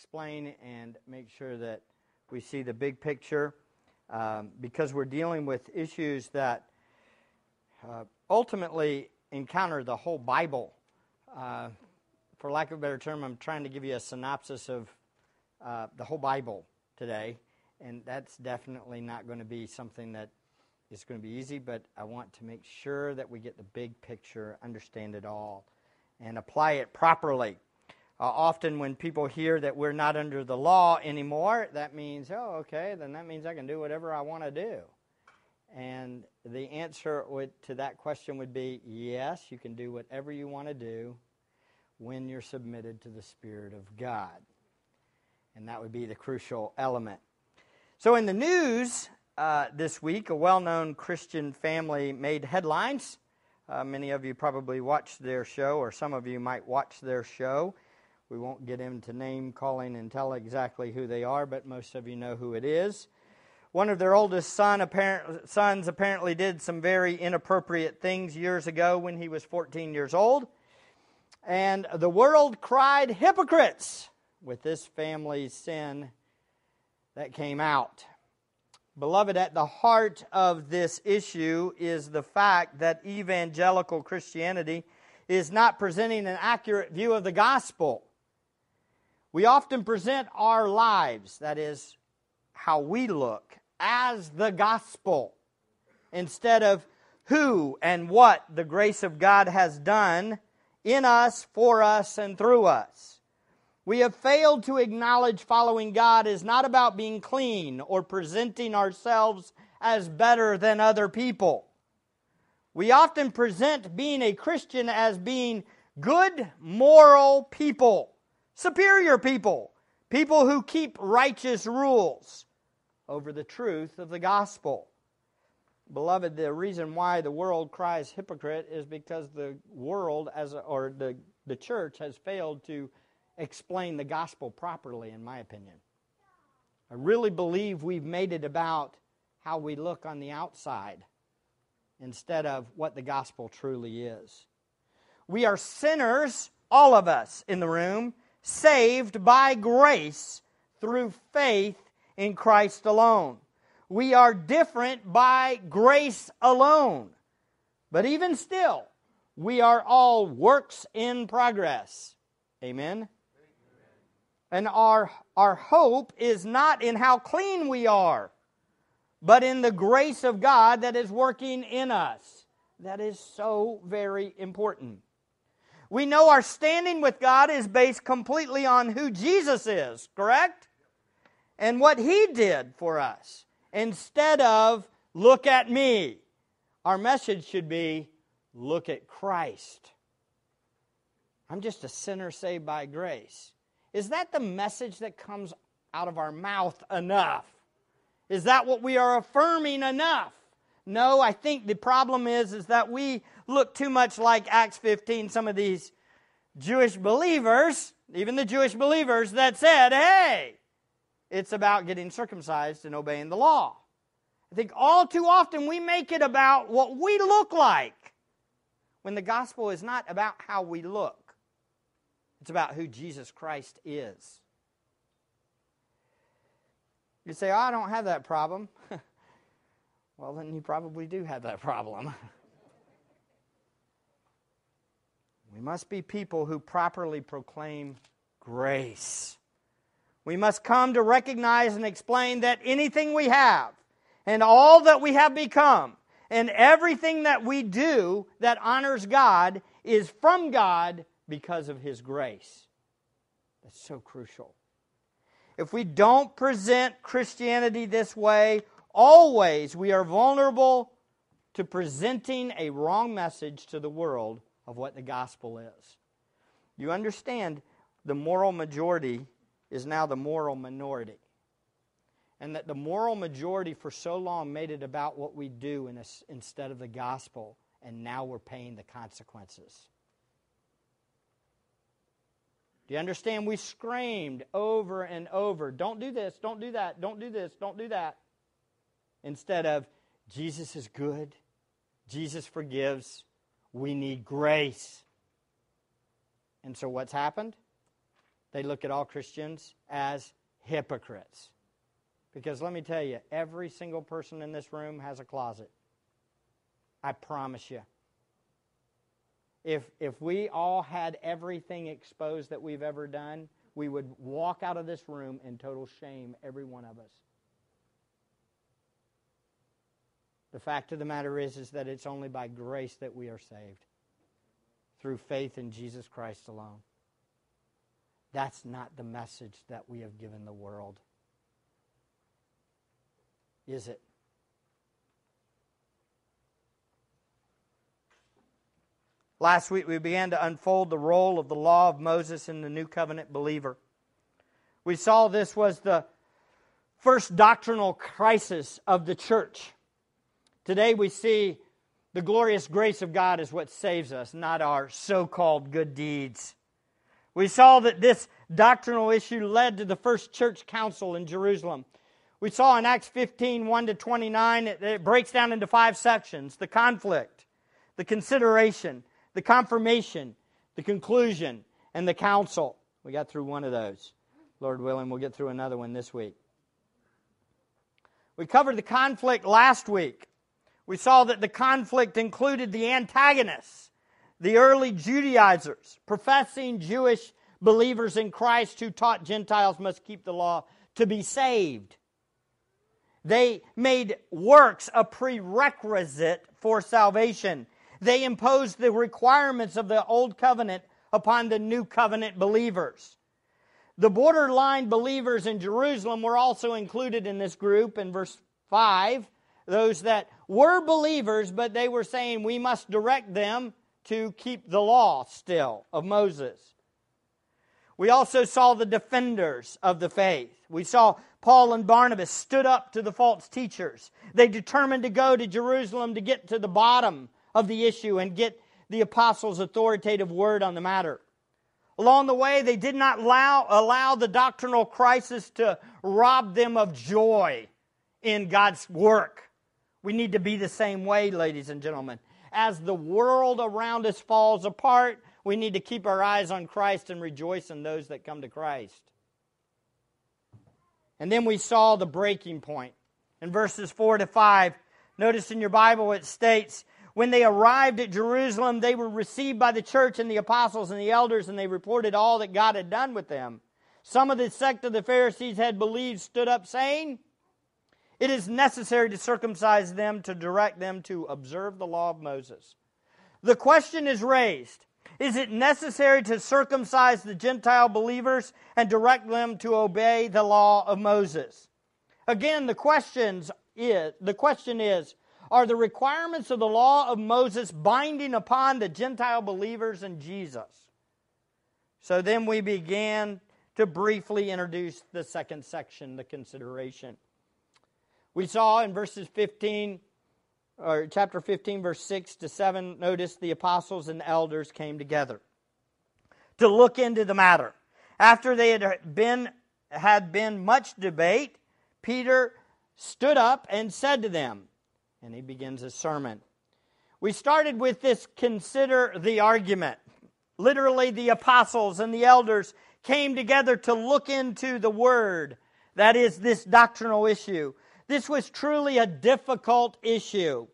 explain and make sure that we see the big picture um, because we're dealing with issues that uh, ultimately encounter the whole Bible. Uh, for lack of a better term, I'm trying to give you a synopsis of uh, the whole Bible today, and that's definitely not going to be something that is going to be easy, but I want to make sure that we get the big picture, understand it all, and apply it properly. Uh, often, when people hear that we're not under the law anymore, that means, oh, okay, then that means I can do whatever I want to do. And the answer would, to that question would be yes, you can do whatever you want to do when you're submitted to the Spirit of God. And that would be the crucial element. So, in the news uh, this week, a well known Christian family made headlines. Uh, many of you probably watched their show, or some of you might watch their show. We won't get into name calling and tell exactly who they are, but most of you know who it is. One of their oldest son, apparent, sons apparently did some very inappropriate things years ago when he was 14 years old. And the world cried hypocrites with this family's sin that came out. Beloved, at the heart of this issue is the fact that evangelical Christianity is not presenting an accurate view of the gospel. We often present our lives, that is, how we look, as the gospel instead of who and what the grace of God has done in us, for us, and through us. We have failed to acknowledge following God is not about being clean or presenting ourselves as better than other people. We often present being a Christian as being good, moral people superior people, people who keep righteous rules over the truth of the gospel. Beloved, the reason why the world cries hypocrite is because the world as a, or the, the church has failed to explain the gospel properly in my opinion. I really believe we've made it about how we look on the outside instead of what the gospel truly is. We are sinners, all of us in the room, saved by grace through faith in Christ alone. We are different by grace alone. But even still, we are all works in progress. Amen? And our, our hope is not in how clean we are, but in the grace of God that is working in us. That is so very important. We know our standing with God is based completely on who Jesus is, correct? And what he did for us. Instead of, look at me. Our message should be, look at Christ. I'm just a sinner saved by grace. Is that the message that comes out of our mouth enough? Is that what we are affirming enough? No, I think the problem is is that we look too much like Acts 15, some of these Jewish believers, even the Jewish believers that said, "Hey, it's about getting circumcised and obeying the law." I think all too often we make it about what we look like when the gospel is not about how we look. It's about who Jesus Christ is. You say, oh, I don't have that problem. well, then you probably do have that problem. we must be people who properly proclaim grace. We must come to recognize and explain that anything we have and all that we have become and everything that we do that honors God is from God because of His grace. That's so crucial. If we don't present Christianity this way, always we are vulnerable to presenting a wrong message to the world of what the gospel is. You understand the moral majority is now the moral minority. And that the moral majority for so long made it about what we do a, instead of the gospel, and now we're paying the consequences. Do you understand? We screamed over and over, don't do this, don't do that, don't do this, don't do that. Instead of, Jesus is good, Jesus forgives, we need grace. And so what's happened? they look at all Christians as hypocrites. Because let me tell you, every single person in this room has a closet. I promise you. If, if we all had everything exposed that we've ever done, we would walk out of this room in total shame, every one of us. The fact of the matter is, is that it's only by grace that we are saved through faith in Jesus Christ alone. That's not the message that we have given the world. Is it? Last week, we began to unfold the role of the law of Moses in the new covenant believer. We saw this was the first doctrinal crisis of the church. Today, we see the glorious grace of God is what saves us, not our so called good deeds. We saw that this doctrinal issue led to the first church council in Jerusalem. We saw in Acts 15 1 to 29, it, it breaks down into five sections the conflict, the consideration, the confirmation, the conclusion, and the council. We got through one of those. Lord willing, we'll get through another one this week. We covered the conflict last week. We saw that the conflict included the antagonists, the early Judaizers, professing Jewish believers in Christ who taught Gentiles must keep the law to be saved. They made works a prerequisite for salvation. They imposed the requirements of the old covenant upon the new covenant believers. The borderline believers in Jerusalem were also included in this group in verse 5. Those that were believers, but they were saying we must direct them to keep the law still of Moses. We also saw the defenders of the faith. We saw Paul and Barnabas stood up to the false teachers. They determined to go to Jerusalem to get to the bottom of the issue and get the apostles' authoritative word on the matter. Along the way, they did not allow, allow the doctrinal crisis to rob them of joy in God's work. We need to be the same way, ladies and gentlemen. As the world around us falls apart, we need to keep our eyes on Christ and rejoice in those that come to Christ. And then we saw the breaking point. In verses 4 to 5, notice in your Bible it states, when they arrived at Jerusalem, they were received by the church and the apostles and the elders, and they reported all that God had done with them. Some of the sect of the Pharisees had believed, stood up, saying, It is necessary to circumcise them to direct them to observe the law of Moses. The question is raised Is it necessary to circumcise the Gentile believers and direct them to obey the law of Moses? Again, the, questions is, the question is are the requirements of the law of Moses binding upon the Gentile believers in Jesus? So then we began to briefly introduce the second section, the consideration. We saw in verses 15, or chapter 15, verse 6 to 7, notice the apostles and the elders came together to look into the matter. After they had been, had been much debate, Peter stood up and said to them, and he begins his sermon. We started with this consider the argument. Literally, the apostles and the elders came together to look into the word. That is, this doctrinal issue. This was truly a difficult issue.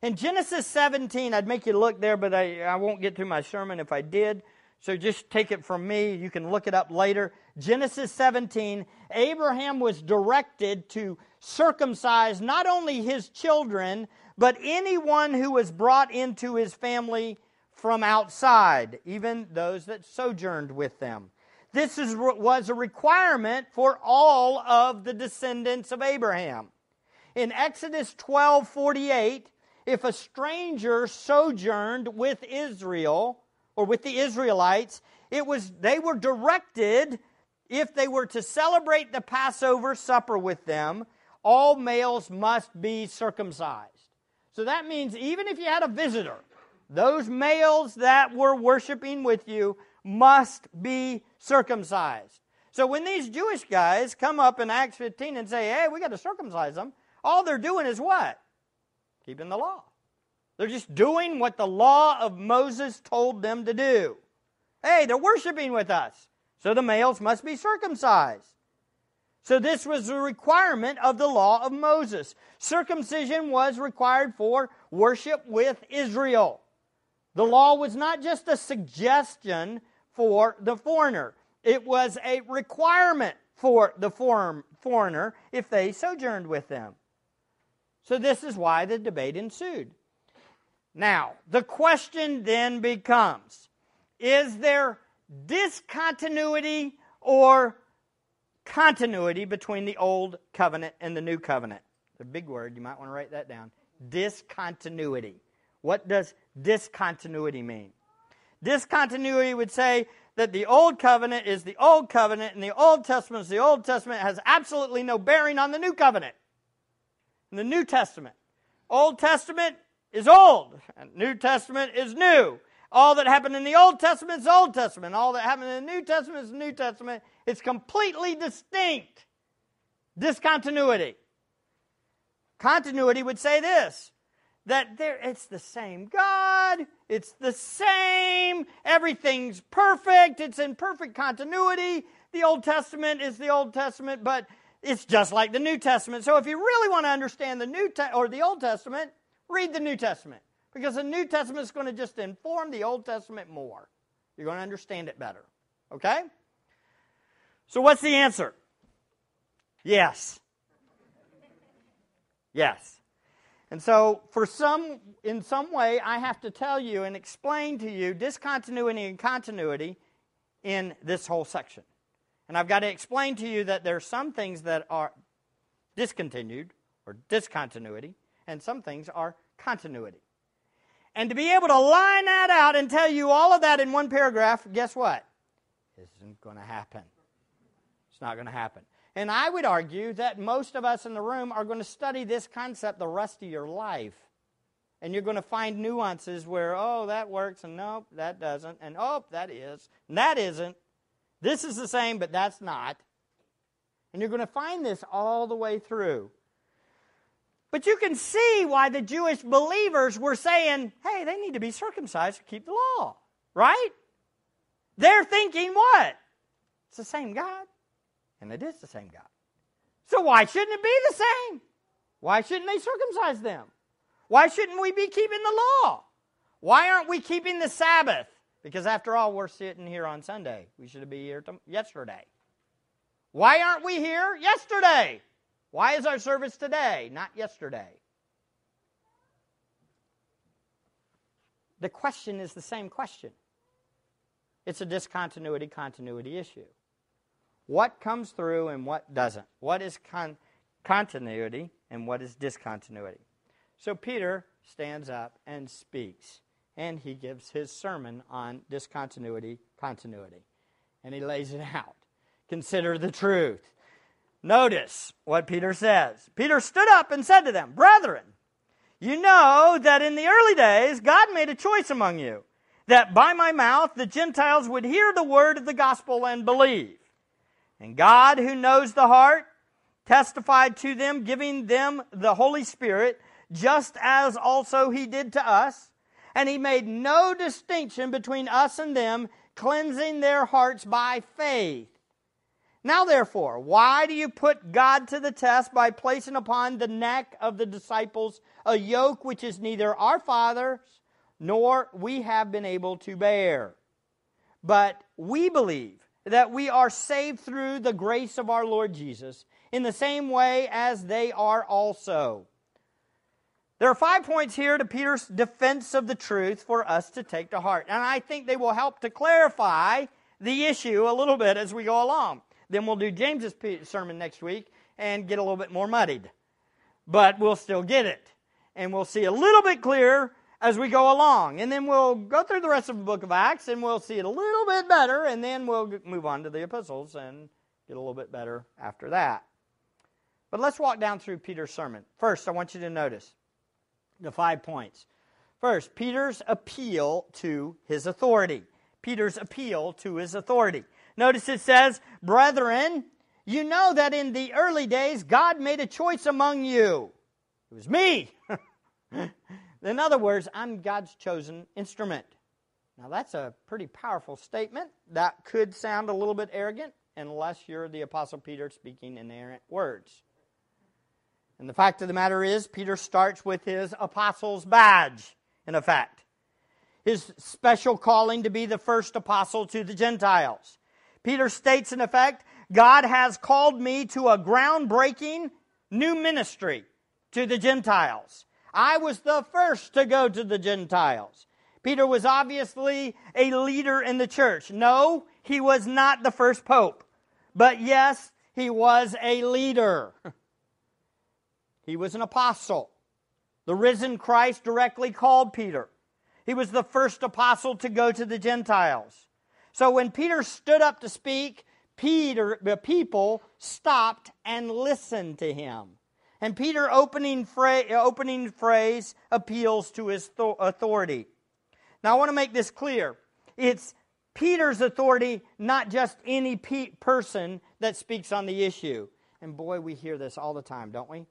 In Genesis 17, I'd make you look there, but I, I won't get through my sermon if I did. So just take it from me. You can look it up later. Genesis 17, Abraham was directed to circumcise not only his children, but anyone who was brought into his family from outside, even those that sojourned with them. This is, was a requirement for all of the descendants of Abraham. In Exodus 12 48, if a stranger sojourned with Israel or with the Israelites, it was they were directed if they were to celebrate the Passover supper with them all males must be circumcised. So that means even if you had a visitor, those males that were worshiping with you must be circumcised. So when these Jewish guys come up in Acts 15 and say, hey, we got to circumcise them, all they're doing is what? Keeping the law. They're just doing what the law of Moses told them to do. Hey, they're worshiping with us. So the males must be circumcised. So this was a requirement of the law of Moses. Circumcision was required for worship with Israel. The law was not just a suggestion for the foreigner, it was a requirement for the foreigner if they sojourned with them. So this is why the debate ensued. Now, the question then becomes is there discontinuity or continuity between the old covenant and the new covenant. It's a big word. You might want to write that down. Discontinuity. What does discontinuity mean? Discontinuity would say that the old covenant is the old covenant and the Old Testament is the Old Testament has absolutely no bearing on the new covenant. In the New Testament, Old Testament is old, New Testament is new. All that happened in the Old Testament is Old Testament. All that happened in the New Testament is New Testament. It's completely distinct. Discontinuity. Continuity would say this that there it's the same God, it's the same, everything's perfect, it's in perfect continuity. The Old Testament is the Old Testament, but it's just like the New Testament. So if you really want to understand the New Te- or the Old Testament, read the New Testament because the New Testament is going to just inform the Old Testament more. You're going to understand it better. Okay? So, what's the answer? Yes. Yes. And so, for some, in some way, I have to tell you and explain to you discontinuity and continuity in this whole section. And I've got to explain to you that there are some things that are discontinued or discontinuity, and some things are continuity. And to be able to line that out and tell you all of that in one paragraph, guess what? Isn't going to happen. It's not going to happen. And I would argue that most of us in the room are going to study this concept the rest of your life. And you're going to find nuances where, oh, that works, and nope, that doesn't, and oh, that is, and that isn't. This is the same, but that's not. And you're going to find this all the way through. But you can see why the Jewish believers were saying, hey, they need to be circumcised to keep the law, right? They're thinking what? It's the same God. And it is the same God. So why shouldn't it be the same? Why shouldn't they circumcise them? Why shouldn't we be keeping the law? Why aren't we keeping the Sabbath? Because after all, we're sitting here on Sunday. We should be here yesterday. Why aren't we here yesterday? Why is our service today, not yesterday? The question is the same question. It's a discontinuity continuity issue what comes through and what doesn't. What is con- continuity and what is discontinuity. So Peter stands up and speaks, and he gives his sermon on discontinuity, continuity. And he lays it out. Consider the truth. Notice what Peter says. Peter stood up and said to them, Brethren, you know that in the early days God made a choice among you, that by my mouth the Gentiles would hear the word of the gospel and believe. And God, who knows the heart, testified to them, giving them the Holy Spirit, just as also He did to us. And He made no distinction between us and them, cleansing their hearts by faith. Now, therefore, why do you put God to the test by placing upon the neck of the disciples a yoke which is neither our father's nor we have been able to bear? But we believe that we are saved through the grace of our Lord Jesus in the same way as they are also. There are five points here to Peter's defense of the truth for us to take to heart. And I think they will help to clarify the issue a little bit as we go along. Then we'll do James's sermon next week and get a little bit more muddied. But we'll still get it. And we'll see a little bit clearer as we go along. And then we'll go through the rest of the book of Acts and we'll see it a little bit better, and then we'll move on to the epistles and get a little bit better after that. But let's walk down through Peter's sermon. First, I want you to notice the five points. First, Peter's appeal to his authority. Peter's appeal to his authority. Notice it says, Brethren, you know that in the early days God made a choice among you. It was me. In other words, I'm God's chosen instrument. Now, that's a pretty powerful statement. That could sound a little bit arrogant unless you're the Apostle Peter speaking inerrant words. And the fact of the matter is, Peter starts with his apostle's badge, in effect. His special calling to be the first apostle to the Gentiles. Peter states, in effect, God has called me to a groundbreaking new ministry to the Gentiles. I was the first to go to the Gentiles. Peter was obviously a leader in the church. No, he was not the first pope. But yes, he was a leader. He was an apostle. The risen Christ directly called Peter. He was the first apostle to go to the Gentiles. So when Peter stood up to speak, Peter, the people stopped and listened to him. And Peter opening, fra- opening phrase appeals to his authority. Now I want to make this clear. It's Peter's authority, not just any pe- person that speaks on the issue. And boy, we hear this all the time, don't we?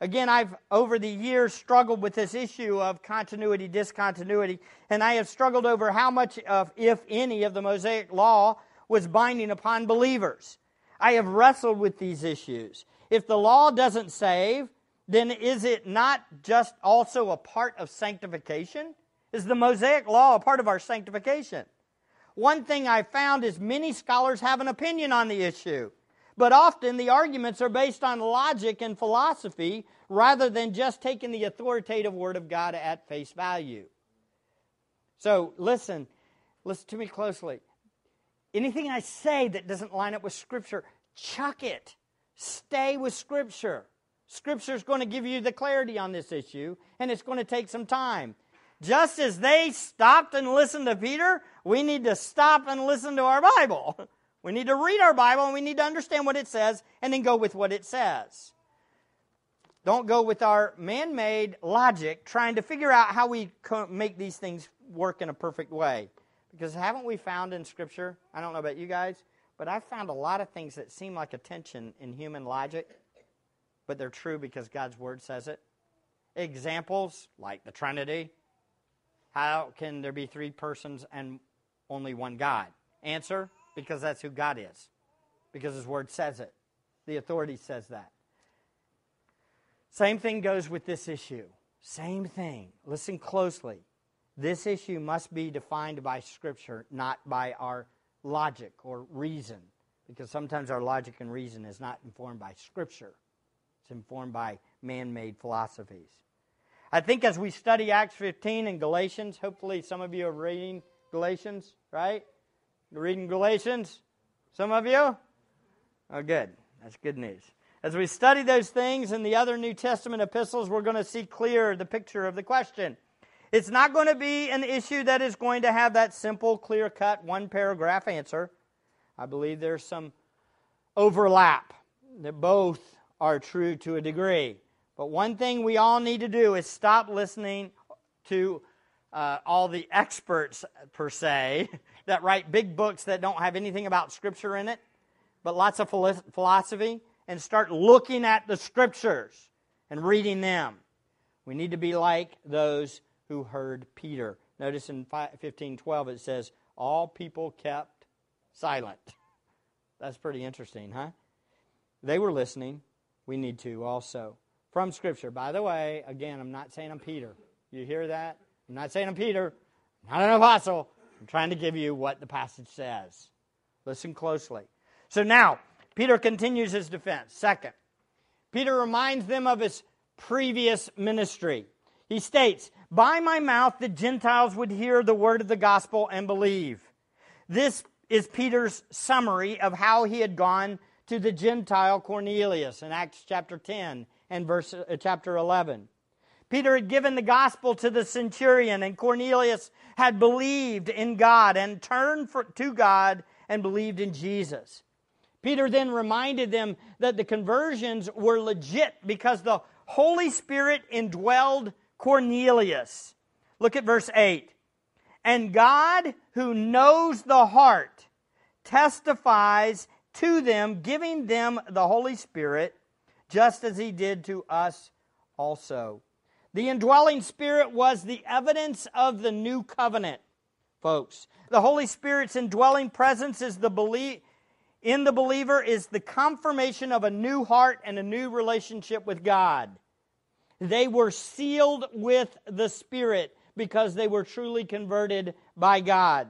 Again, I've over the years struggled with this issue of continuity, discontinuity, and I have struggled over how much of, if any, of the Mosaic law was binding upon believers. I have wrestled with these issues. If the law doesn't save, then is it not just also a part of sanctification? Is the Mosaic law a part of our sanctification? One thing I found is many scholars have an opinion on the issue, but often the arguments are based on logic and philosophy rather than just taking the authoritative Word of God at face value. So listen, listen to me closely. Anything I say that doesn't line up with Scripture, chuck it. Stay with Scripture. Scripture is going to give you the clarity on this issue, and it's going to take some time. Just as they stopped and listened to Peter, we need to stop and listen to our Bible. We need to read our Bible and we need to understand what it says and then go with what it says. Don't go with our man made logic trying to figure out how we make these things work in a perfect way. Because haven't we found in Scripture, I don't know about you guys, but I've found a lot of things that seem like a tension in human logic, but they're true because God's Word says it. Examples like the Trinity. How can there be three persons and only one God? Answer because that's who God is, because His Word says it. The authority says that. Same thing goes with this issue. Same thing. Listen closely. This issue must be defined by Scripture, not by our logic or reason, because sometimes our logic and reason is not informed by Scripture, it's informed by man made philosophies. I think as we study Acts 15 and Galatians, hopefully some of you are reading Galatians, right? You're reading Galatians? Some of you? Oh, good. That's good news. As we study those things and the other New Testament epistles, we're going to see clear the picture of the question. It's not going to be an issue that is going to have that simple, clear cut, one paragraph answer. I believe there's some overlap, that both are true to a degree. But one thing we all need to do is stop listening to uh, all the experts, per se, that write big books that don't have anything about Scripture in it, but lots of philosophy, and start looking at the Scriptures and reading them. We need to be like those who heard Peter. Notice in 1512 it says, All people kept silent. That's pretty interesting, huh? They were listening. We need to also. From Scripture. By the way, again, I'm not saying I'm Peter. You hear that? I'm not saying I'm Peter. I'm not an apostle. I'm trying to give you what the passage says. Listen closely. So now, Peter continues his defense. Second, Peter reminds them of his previous ministry. He states, By my mouth the Gentiles would hear the word of the gospel and believe. This is Peter's summary of how he had gone to the Gentile Cornelius in Acts chapter 10 and verse uh, chapter 11. Peter had given the gospel to the centurion, and Cornelius had believed in God and turned for, to God and believed in Jesus. Peter then reminded them that the conversions were legit because the Holy Spirit indwelled Cornelius. Look at verse 8. And God, who knows the heart, testifies to them, giving them the Holy Spirit, just as he did to us also. The indwelling Spirit was the evidence of the new covenant. folks. The Holy Spirit's indwelling presence is the belief in the believer is the confirmation of a new heart and a new relationship with God. They were sealed with the Spirit because they were truly converted by God.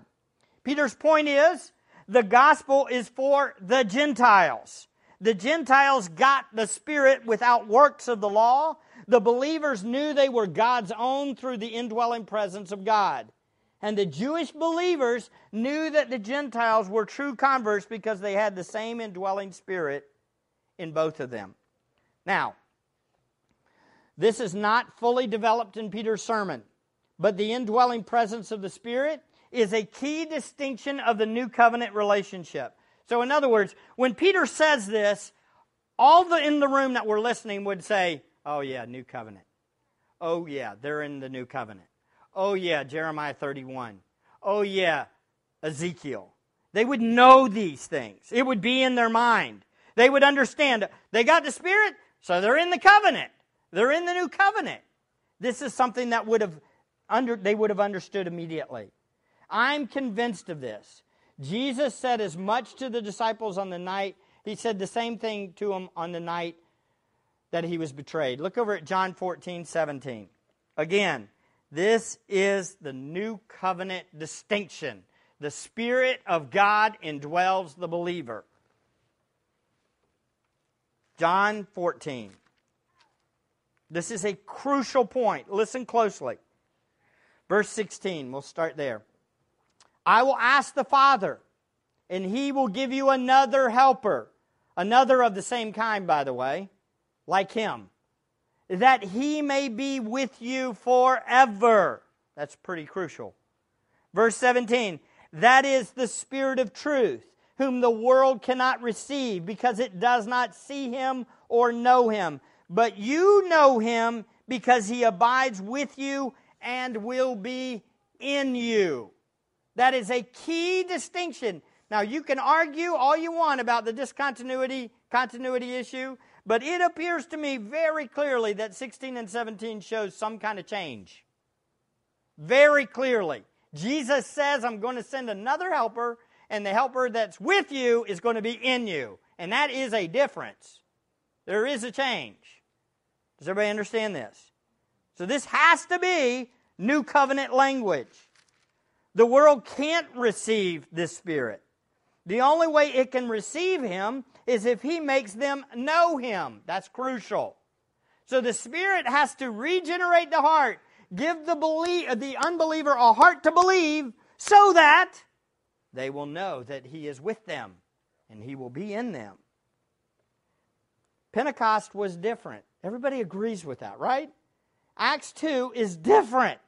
Peter's point is the gospel is for the Gentiles. The Gentiles got the Spirit without works of the law. The believers knew they were God's own through the indwelling presence of God. And the Jewish believers knew that the Gentiles were true converts because they had the same indwelling spirit in both of them. Now, this is not fully developed in Peter's sermon, but the indwelling presence of the Spirit is a key distinction of the new covenant relationship. So, in other words, when Peter says this, all the in the room that were listening would say, Oh, yeah, new covenant. Oh, yeah, they're in the new covenant. Oh, yeah, Jeremiah 31. Oh, yeah, Ezekiel. They would know these things, it would be in their mind. They would understand. They got the Spirit, so they're in the covenant. They're in the new covenant. This is something that would have under, they would have understood immediately. I'm convinced of this. Jesus said as much to the disciples on the night, he said the same thing to them on the night that he was betrayed. Look over at John 14, 17. Again, this is the new covenant distinction. The Spirit of God indwells the believer. John 14. This is a crucial point. Listen closely. Verse 16, we'll start there. I will ask the Father, and he will give you another helper, another of the same kind, by the way, like him that he may be with you forever. That's pretty crucial. Verse 17, that is the Spirit of truth, whom the world cannot receive because it does not see him or know him. But you know him because he abides with you and will be in you. That is a key distinction. Now, you can argue all you want about the discontinuity continuity issue. But it appears to me very clearly that 16 and 17 shows some kind of change. Very clearly. Jesus says, I'm going to send another helper, and the helper that's with you is going to be in you. And that is a difference. There is a change. Does everybody understand this? So this has to be new covenant language. The world can't receive this Spirit. The only way it can receive Him is if he makes them know him. That's crucial. So the Spirit has to regenerate the heart, give the, belie- uh, the unbeliever a heart to believe, so that they will know that He is with them and He will be in them. Pentecost was different. Everybody agrees with that, right? Acts 2 is different.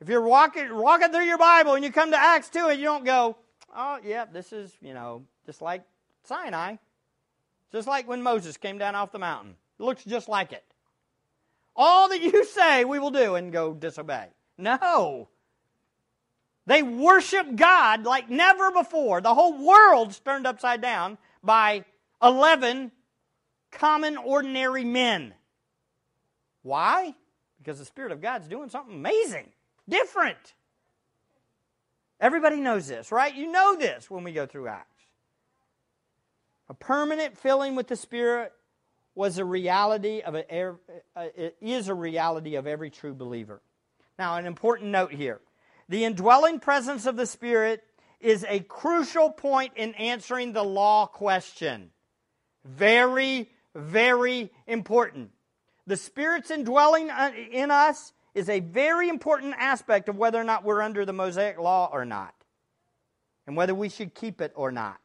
If you're walking, walking through your Bible and you come to Acts 2 and you don't go, oh, yeah, this is, you know, just like Sinai. Just like when Moses came down off the mountain. It looks just like it. All that you say we will do and go disobey. No. They worship God like never before. The whole world's turned upside down by 11 common, ordinary men. Why? Because the Spirit of God's doing something amazing, different. Everybody knows this, right? You know this when we go through Acts. A permanent filling with the Spirit was a reality of a, uh, it is a reality of every true believer. Now, an important note here. The indwelling presence of the Spirit is a crucial point in answering the law question. Very, very important. The Spirit's indwelling uh, in us is a very important aspect of whether or not we're under the Mosaic law or not, and whether we should keep it or not.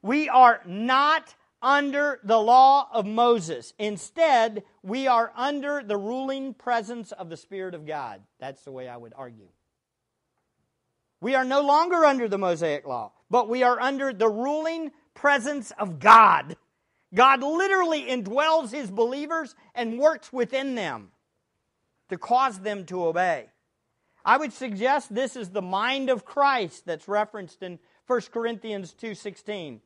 We are not under the law of Moses. Instead, we are under the ruling presence of the Spirit of God. That's the way I would argue. We are no longer under the Mosaic law, but we are under the ruling presence of God. God literally indwells his believers and works within them to cause them to obey. I would suggest this is the mind of Christ that's referenced in 1 Corinthians 2:16.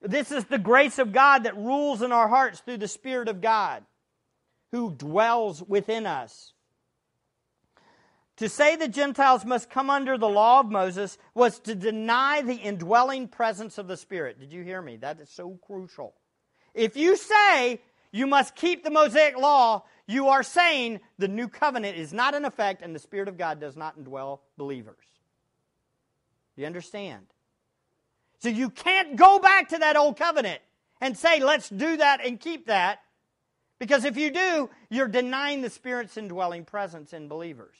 This is the grace of God that rules in our hearts through the Spirit of God who dwells within us. To say the Gentiles must come under the law of Moses was to deny the indwelling presence of the Spirit. Did you hear me? That is so crucial. If you say you must keep the Mosaic law, you are saying the new covenant is not in effect and the Spirit of God does not indwell believers. Do you understand? So you can't go back to that old covenant and say, let's do that and keep that. Because if you do, you're denying the Spirit's indwelling presence in believers.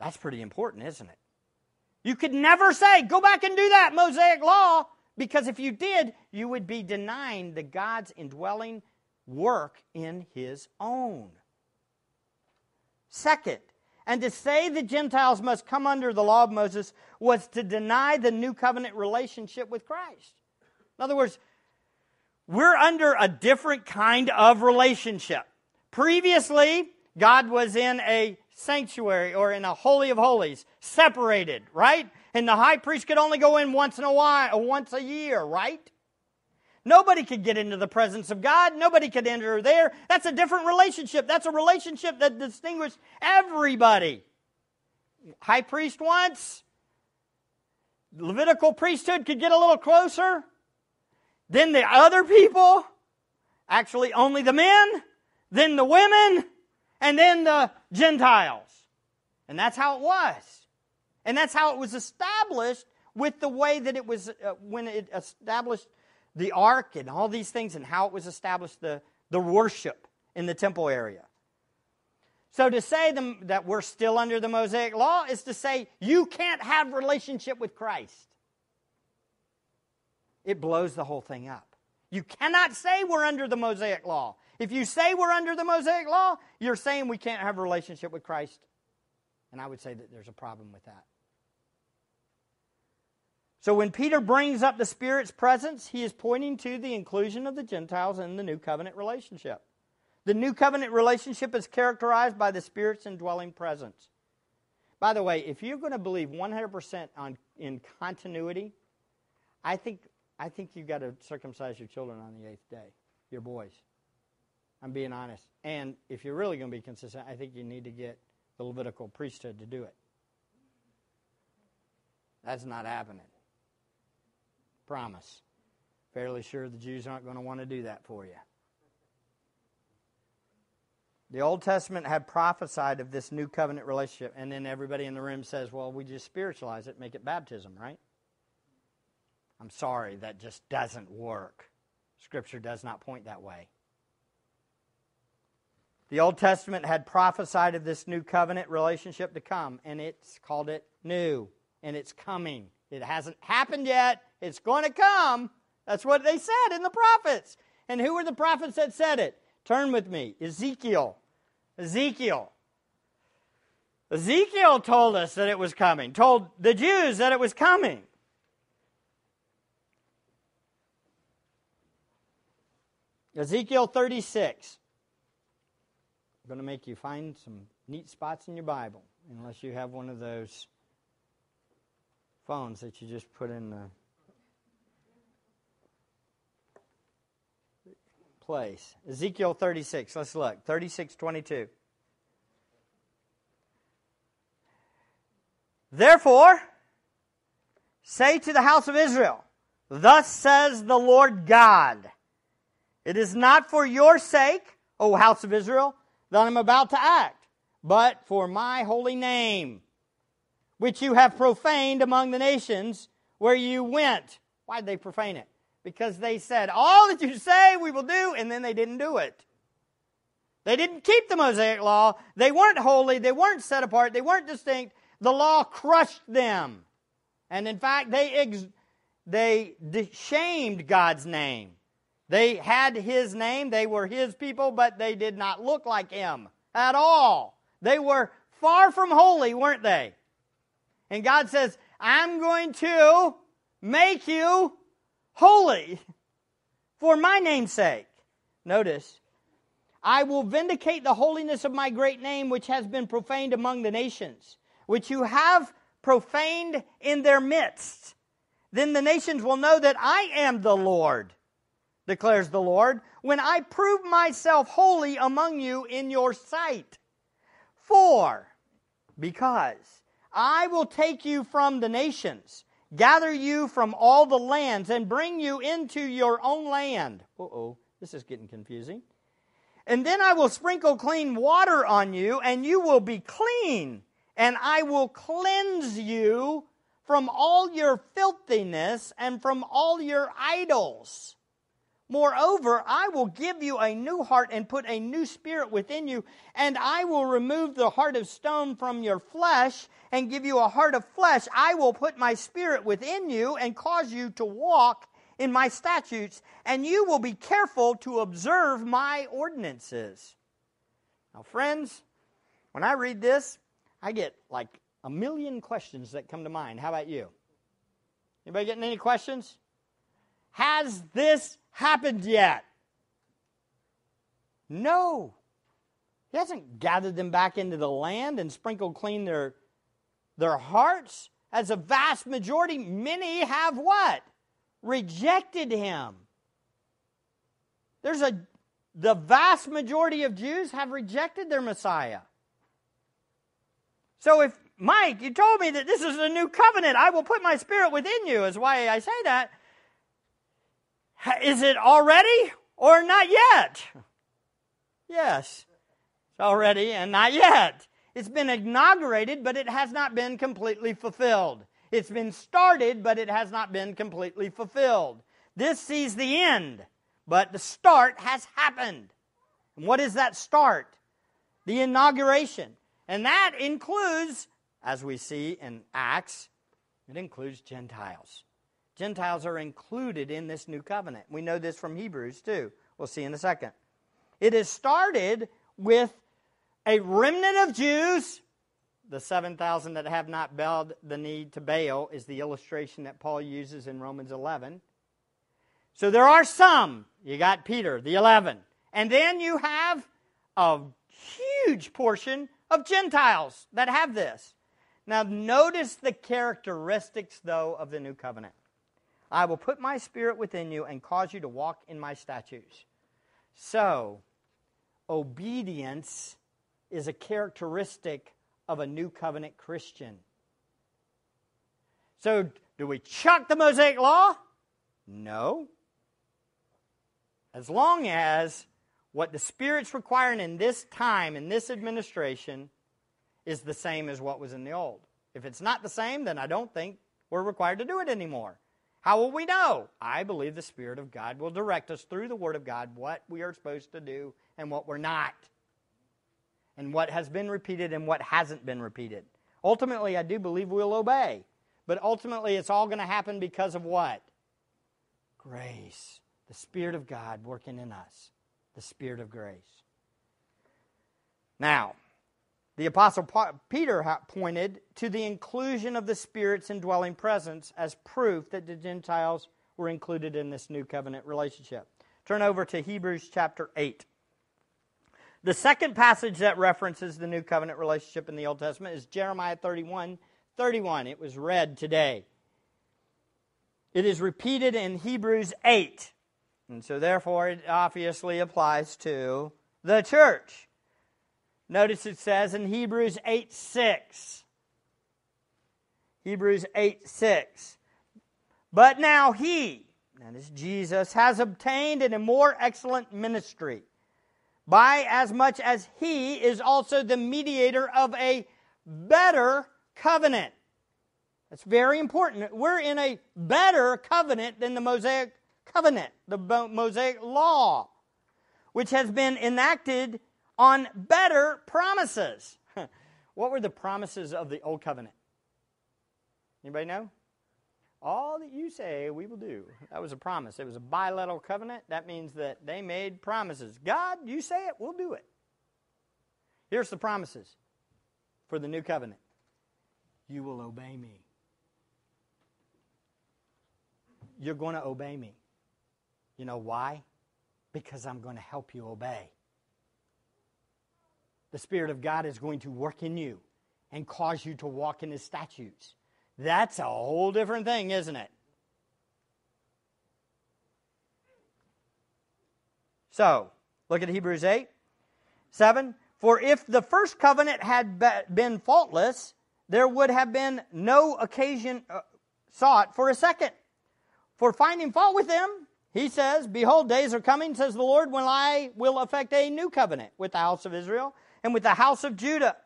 That's pretty important, isn't it? You could never say, go back and do that Mosaic law, because if you did, you would be denying the God's indwelling work in his own. Second, and to say the Gentiles must come under the law of Moses was to deny the new covenant relationship with Christ. In other words, we're under a different kind of relationship. Previously, God was in a sanctuary or in a holy of holies, separated, right? And the high priest could only go in once in a while, uh, once a year, right? Nobody could get into the presence of God. Nobody could enter there. That's a different relationship. That's a relationship that distinguished everybody. High priest once, Levitical priesthood could get a little closer. Then the other people, actually only the men, then the women, and then the Gentiles. And that's how it was. And that's how it was established with the way that it was uh, when it established the ark and all these things and how it was established the, the worship in the temple area. So to say them, that we're still under the Mosaic law is to say you can't have relationship with Christ. It blows the whole thing up. You cannot say we're under the Mosaic law. If you say we're under the Mosaic law, you're saying we can't have a relationship with Christ. And I would say that there's a problem with that. So when Peter brings up the Spirit's presence, he is pointing to the inclusion of the Gentiles in the new covenant relationship. The new covenant relationship is characterized by the Spirit's indwelling presence. By the way, if you're going to believe 100% on, in continuity, I think, I think you've got to circumcise your children on the eighth day, your boys. I'm being honest. And if you're really going to be consistent, I think you need to get the Levitical priesthood to do it. That's not happening. Promise. Fairly sure the Jews aren't going to want to do that for you. The Old Testament had prophesied of this new covenant relationship, and then everybody in the room says, well, we just spiritualize it, make it baptism, right? I'm sorry, that just doesn't work. Scripture does not point that way. The Old Testament had prophesied of this new covenant relationship to come, and it's called it new, and it's coming. It hasn't happened yet. It's going to come. That's what they said in the prophets. And who were the prophets that said it? Turn with me. Ezekiel. Ezekiel. Ezekiel told us that it was coming, told the Jews that it was coming. Ezekiel 36. Going to make you find some neat spots in your Bible, unless you have one of those phones that you just put in the place. Ezekiel 36. Let's look. 36 22. Therefore, say to the house of Israel, Thus says the Lord God, It is not for your sake, O house of Israel, that I'm about to act, but for my holy name which you have profaned among the nations where you went. Why did they profane it? Because they said, All that you say we will do, and then they didn't do it. They didn't keep the Mosaic law. They weren't holy. They weren't set apart. They weren't distinct. The law crushed them. And in fact, they, ex- they shamed God's name. They had his name. They were his people, but they did not look like him at all. They were far from holy, weren't they? And God says, I'm going to make you holy for my name's sake. Notice, I will vindicate the holiness of my great name, which has been profaned among the nations, which you have profaned in their midst. Then the nations will know that I am the Lord, declares the Lord, when I prove myself holy among you in your sight. For because I will take you from the nations, gather you from all the lands, and bring you into your own land. Uh oh, this is getting confusing. And then I will sprinkle clean water on you, and you will be clean. And I will cleanse you from all your filthiness and from all your idols. Moreover, I will give you a new heart and put a new spirit within you, and I will remove the heart of stone from your flesh and give you a heart of flesh. I will put my spirit within you and cause you to walk in my statutes, and you will be careful to observe my ordinances. Now, friends, when I read this, I get like a million questions that come to mind. How about you? Anybody getting any questions? Has this happened yet? No. He hasn't gathered them back into the land and sprinkled clean their, their hearts. As a vast majority, many have what? Rejected him. There's a the vast majority of Jews have rejected their Messiah. So if Mike, you told me that this is a new covenant, I will put my spirit within you, is why I say that. Is it already or not yet? Yes, it's already and not yet. It's been inaugurated, but it has not been completely fulfilled. It's been started, but it has not been completely fulfilled. This sees the end, but the start has happened. And what is that start? The inauguration. And that includes, as we see in Acts, it includes Gentiles. Gentiles are included in this new covenant. We know this from Hebrews too. We'll see in a second. It is started with a remnant of Jews. The 7,000 that have not bowed the knee to Baal is the illustration that Paul uses in Romans 11. So there are some. You got Peter, the 11. And then you have a huge portion of Gentiles that have this. Now, notice the characteristics, though, of the new covenant. I will put my spirit within you and cause you to walk in my statutes. So, obedience is a characteristic of a new covenant Christian. So, do we chuck the Mosaic law? No. As long as what the Spirit's requiring in this time, in this administration, is the same as what was in the old. If it's not the same, then I don't think we're required to do it anymore. How will we know? I believe the Spirit of God will direct us through the Word of God what we are supposed to do and what we're not, and what has been repeated and what hasn't been repeated. Ultimately, I do believe we'll obey, but ultimately, it's all going to happen because of what? Grace. The Spirit of God working in us, the Spirit of grace. Now, the Apostle Peter pointed to the inclusion of the Spirit's indwelling presence as proof that the Gentiles were included in this new covenant relationship. Turn over to Hebrews chapter 8. The second passage that references the new covenant relationship in the Old Testament is Jeremiah 31 31. It was read today. It is repeated in Hebrews 8. And so, therefore, it obviously applies to the church. Notice it says in Hebrews 8 6. Hebrews 8 6. But now he, that is Jesus, has obtained a more excellent ministry, by as much as he is also the mediator of a better covenant. That's very important. We're in a better covenant than the Mosaic covenant, the Mosaic law, which has been enacted on better promises. what were the promises of the old covenant? Anybody know? All that you say, we will do. That was a promise. It was a bilateral covenant. That means that they made promises. God, you say it, we'll do it. Here's the promises for the new covenant you will obey me. You're going to obey me. You know why? Because I'm going to help you obey the Spirit of God is going to work in you and cause you to walk in His statutes. That's a whole different thing, isn't it? So, look at Hebrews 8 7. For if the first covenant had been faultless, there would have been no occasion uh, sought for a second. For finding fault with them, he says, Behold, days are coming, says the Lord, when I will effect a new covenant with the house of Israel and with the house of Judah.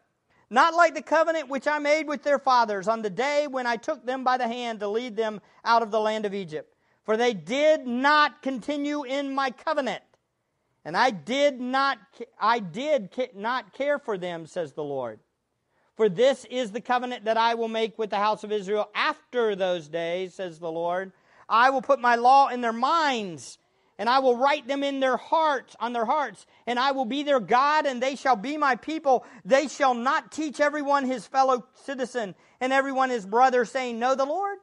Not like the covenant which I made with their fathers on the day when I took them by the hand to lead them out of the land of Egypt. For they did not continue in my covenant. And I did not, I did not care for them, says the Lord. For this is the covenant that I will make with the house of Israel after those days, says the Lord. I will put my law in their minds, and I will write them in their hearts, on their hearts, and I will be their God, and they shall be my people. They shall not teach everyone his fellow citizen and everyone his brother, saying, Know the Lord.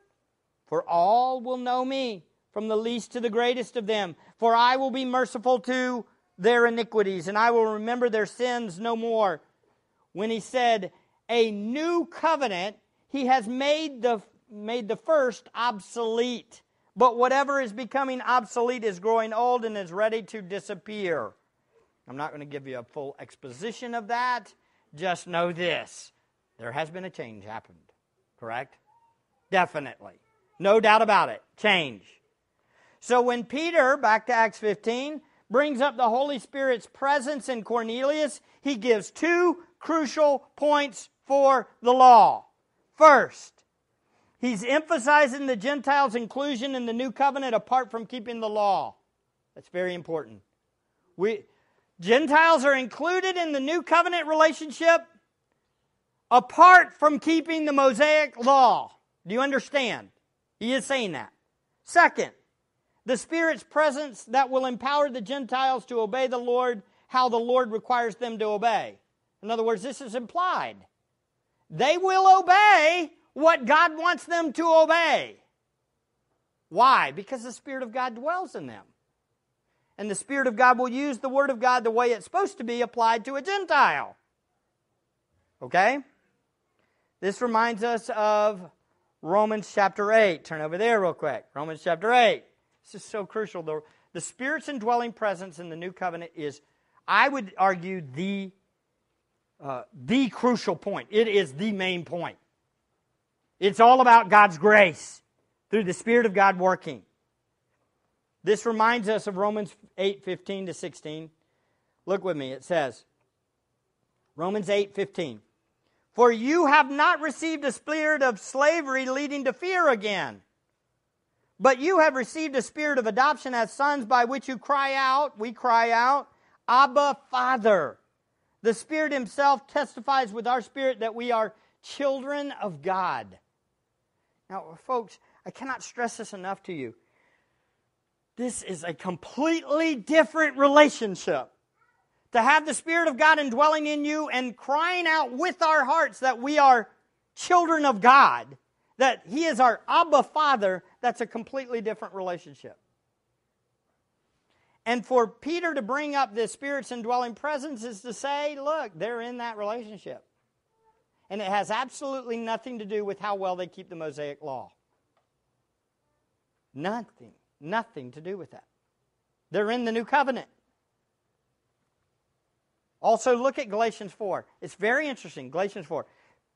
For all will know me, from the least to the greatest of them. For I will be merciful to their iniquities, and I will remember their sins no more. When he said, A new covenant, he has made the, made the first obsolete. But whatever is becoming obsolete is growing old and is ready to disappear. I'm not going to give you a full exposition of that. Just know this there has been a change happened, correct? Definitely. No doubt about it. Change. So when Peter, back to Acts 15, brings up the Holy Spirit's presence in Cornelius, he gives two crucial points for the law. First, He's emphasizing the Gentiles' inclusion in the new covenant apart from keeping the law. That's very important. We, Gentiles are included in the new covenant relationship apart from keeping the Mosaic law. Do you understand? He is saying that. Second, the Spirit's presence that will empower the Gentiles to obey the Lord how the Lord requires them to obey. In other words, this is implied. They will obey what God wants them to obey. Why? Because the Spirit of God dwells in them. And the Spirit of God will use the Word of God the way it's supposed to be applied to a Gentile. Okay? This reminds us of Romans chapter 8. Turn over there real quick. Romans chapter 8. This is so crucial. The, the Spirit's indwelling presence in the new covenant is, I would argue, the, uh, the crucial point. It is the main point. It's all about God's grace through the Spirit of God working. This reminds us of Romans 8 15 to 16. Look with me. It says, Romans 8 15. For you have not received a spirit of slavery leading to fear again, but you have received a spirit of adoption as sons by which you cry out, we cry out, Abba, Father. The Spirit Himself testifies with our spirit that we are children of God. Now, folks, I cannot stress this enough to you. This is a completely different relationship. To have the Spirit of God indwelling in you and crying out with our hearts that we are children of God, that He is our Abba Father, that's a completely different relationship. And for Peter to bring up the Spirit's indwelling presence is to say, look, they're in that relationship and it has absolutely nothing to do with how well they keep the Mosaic law. Nothing, nothing to do with that. They're in the new covenant. Also, look at Galatians 4. It's very interesting. Galatians 4.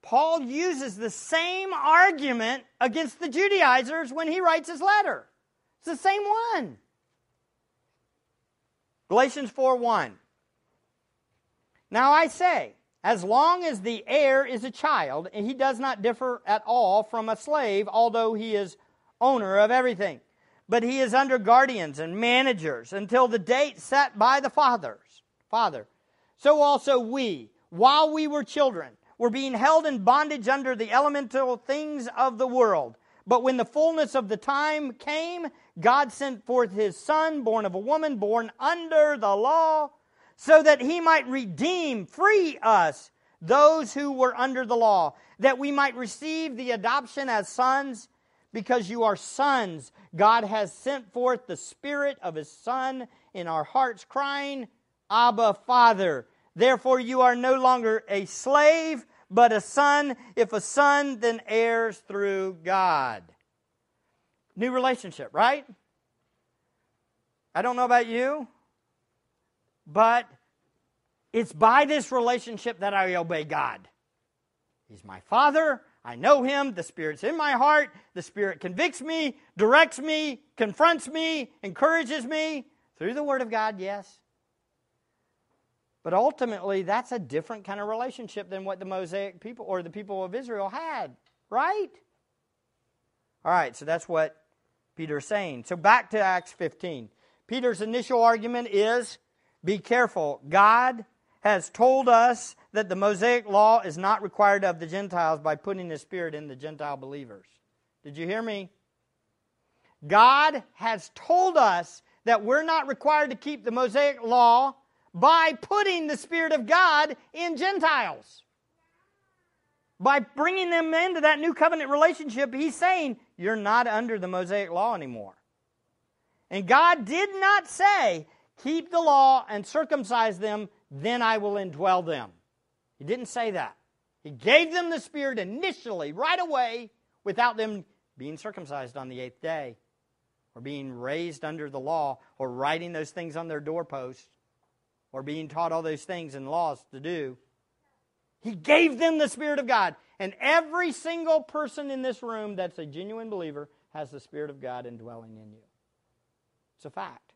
Paul uses the same argument against the Judaizers when he writes his letter. It's the same one. Galatians 4 1. Now I say, as long as the heir is a child, and he does not differ at all from a slave, although he is owner of everything. But he is under guardians and managers until the date set by the fathers. Father. So also we, while we were children, were being held in bondage under the elemental things of the world. But when the fullness of the time came, God sent forth his son, born of a woman, born under the law so that he might redeem, free us, those who were under the law, that we might receive the adoption as sons. Because you are sons, God has sent forth the Spirit of His Son in our hearts, crying, Abba, Father. Therefore, you are no longer a slave, but a son. If a son, then heirs through God. New relationship, right? I don't know about you, but It's by this relationship that I obey God. He's my Father. I know Him. The Spirit's in my heart. The Spirit convicts me, directs me, confronts me, encourages me through the Word of God, yes. But ultimately, that's a different kind of relationship than what the Mosaic people or the people of Israel had, right? All right, so that's what Peter's saying. So back to Acts 15. Peter's initial argument is be careful. God has told us that the Mosaic law is not required of the Gentiles by putting the Spirit in the Gentile believers. Did you hear me? God has told us that we're not required to keep the Mosaic law by putting the Spirit of God in Gentiles. By bringing them into that new covenant relationship, He's saying, You're not under the Mosaic law anymore. And God did not say, Keep the law and circumcise them then I will indwell them. He didn't say that. He gave them the Spirit initially, right away, without them being circumcised on the eighth day, or being raised under the law, or writing those things on their doorposts, or being taught all those things and laws to do. He gave them the Spirit of God. And every single person in this room that's a genuine believer has the Spirit of God indwelling in you. It's a fact.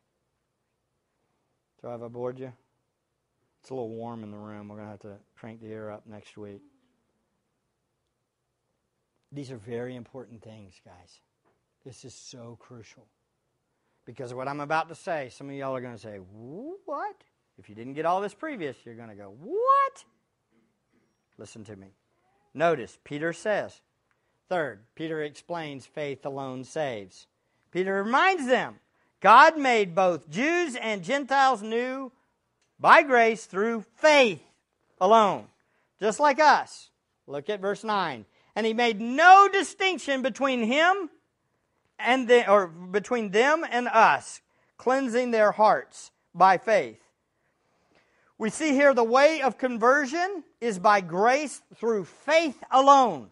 Have I bored you? It's a little warm in the room. We're going to have to crank the air up next week. These are very important things, guys. This is so crucial. Because of what I'm about to say, some of y'all are going to say, What? If you didn't get all this previous, you're going to go, What? Listen to me. Notice, Peter says, third, Peter explains faith alone saves. Peter reminds them God made both Jews and Gentiles new by grace through faith alone, just like us. Look at verse 9. And he made no distinction between him and the, or between them and us, cleansing their hearts by faith. We see here the way of conversion is by grace through faith alone.